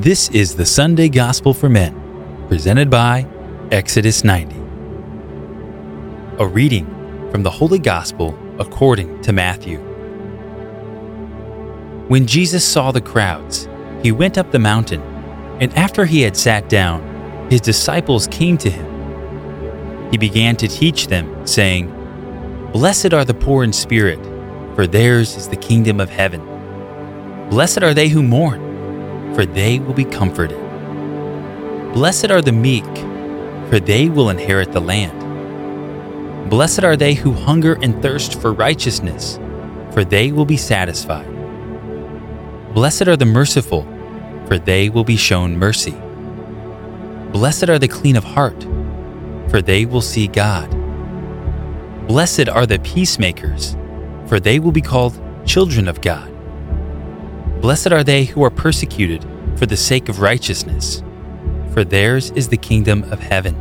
This is the Sunday Gospel for Men, presented by Exodus 90. A reading from the Holy Gospel according to Matthew. When Jesus saw the crowds, he went up the mountain, and after he had sat down, his disciples came to him. He began to teach them, saying, Blessed are the poor in spirit, for theirs is the kingdom of heaven. Blessed are they who mourn for they will be comforted. Blessed are the meek, for they will inherit the land. Blessed are they who hunger and thirst for righteousness, for they will be satisfied. Blessed are the merciful, for they will be shown mercy. Blessed are the clean of heart, for they will see God. Blessed are the peacemakers, for they will be called children of God. Blessed are they who are persecuted for the sake of righteousness, for theirs is the kingdom of heaven.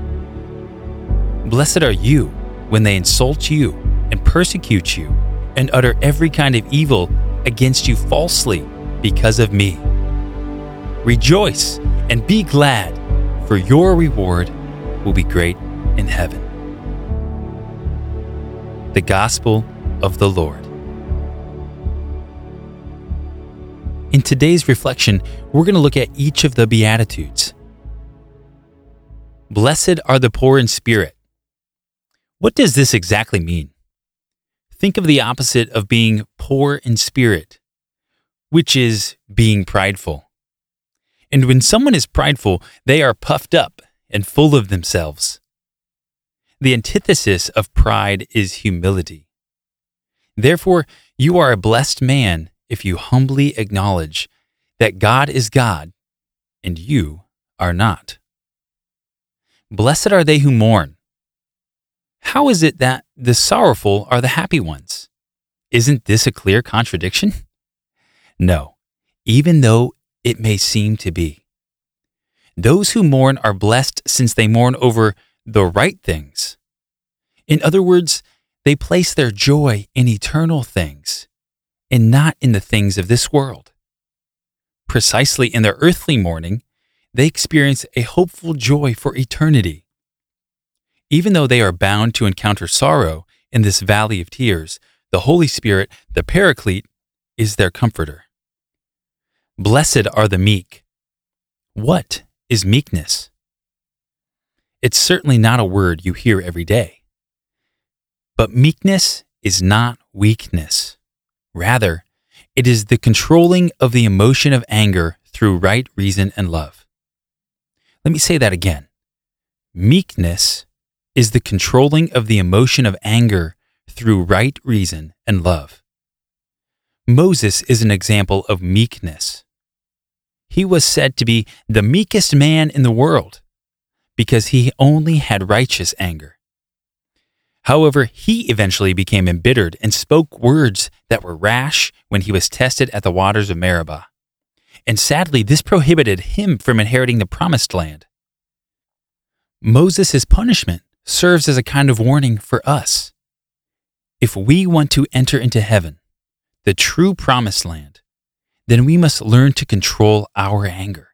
Blessed are you when they insult you and persecute you and utter every kind of evil against you falsely because of me. Rejoice and be glad, for your reward will be great in heaven. The Gospel of the Lord. In today's reflection, we're going to look at each of the Beatitudes. Blessed are the poor in spirit. What does this exactly mean? Think of the opposite of being poor in spirit, which is being prideful. And when someone is prideful, they are puffed up and full of themselves. The antithesis of pride is humility. Therefore, you are a blessed man if you humbly acknowledge that God is God and you are not. Blessed are they who mourn. How is it that the sorrowful are the happy ones? Isn't this a clear contradiction? No, even though it may seem to be. Those who mourn are blessed since they mourn over the right things. In other words, they place their joy in eternal things and not in the things of this world. Precisely in their earthly mourning, they experience a hopeful joy for eternity. Even though they are bound to encounter sorrow in this valley of tears, the Holy Spirit, the Paraclete, is their comforter. Blessed are the meek. What is meekness? It's certainly not a word you hear every day. But meekness is not weakness. Rather, it is the controlling of the emotion of anger through right reason and love. Let me say that again. Meekness is the controlling of the emotion of anger through right reason and love. Moses is an example of meekness. He was said to be the meekest man in the world because he only had righteous anger. However, he eventually became embittered and spoke words that were rash when he was tested at the waters of Meribah. And sadly, this prohibited him from inheriting the promised land. Moses' punishment serves as a kind of warning for us. If we want to enter into heaven, the true promised land, then we must learn to control our anger.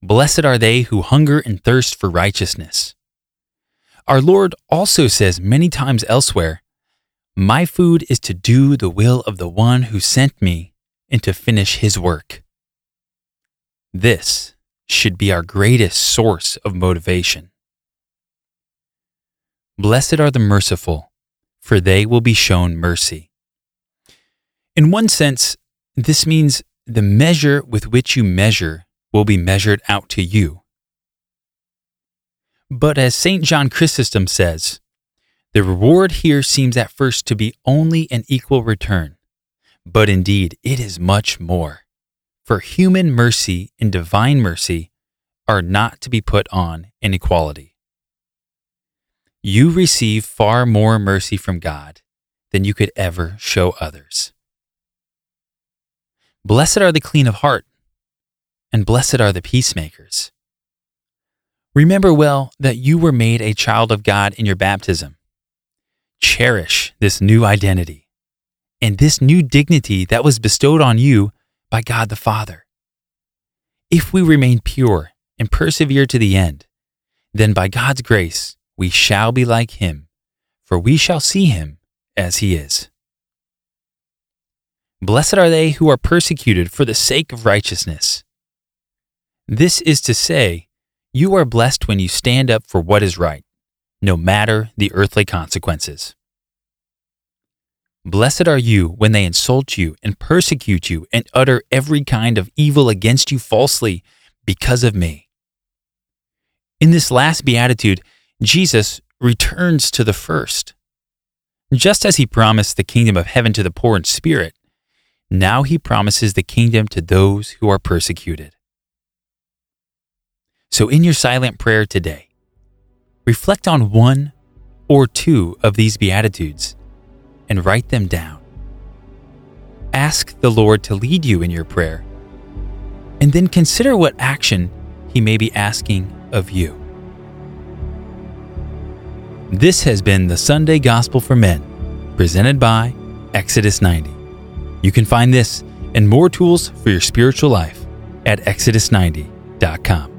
Blessed are they who hunger and thirst for righteousness our Lord also says many times elsewhere, My food is to do the will of the one who sent me and to finish his work. This should be our greatest source of motivation. Blessed are the merciful, for they will be shown mercy. In one sense, this means the measure with which you measure will be measured out to you. But as St. John Chrysostom says, the reward here seems at first to be only an equal return, but indeed it is much more. For human mercy and divine mercy are not to be put on in equality. You receive far more mercy from God than you could ever show others. Blessed are the clean of heart, and blessed are the peacemakers Remember well that you were made a child of God in your baptism. Cherish this new identity and this new dignity that was bestowed on you by God the Father. If we remain pure and persevere to the end, then by God's grace we shall be like him, for we shall see him as he is. Blessed are they who are persecuted for the sake of righteousness. This is to say, you are blessed when you stand up for what is right, no matter the earthly consequences. Blessed are you when they insult you and persecute you and utter every kind of evil against you falsely because of me. In this last beatitude, Jesus returns to the first. Just as he promised the kingdom of heaven to the poor in spirit, now he promises the kingdom to those who are persecuted. So, in your silent prayer today, reflect on one or two of these Beatitudes and write them down. Ask the Lord to lead you in your prayer, and then consider what action He may be asking of you. This has been the Sunday Gospel for Men, presented by Exodus 90. You can find this and more tools for your spiritual life at exodus90.com.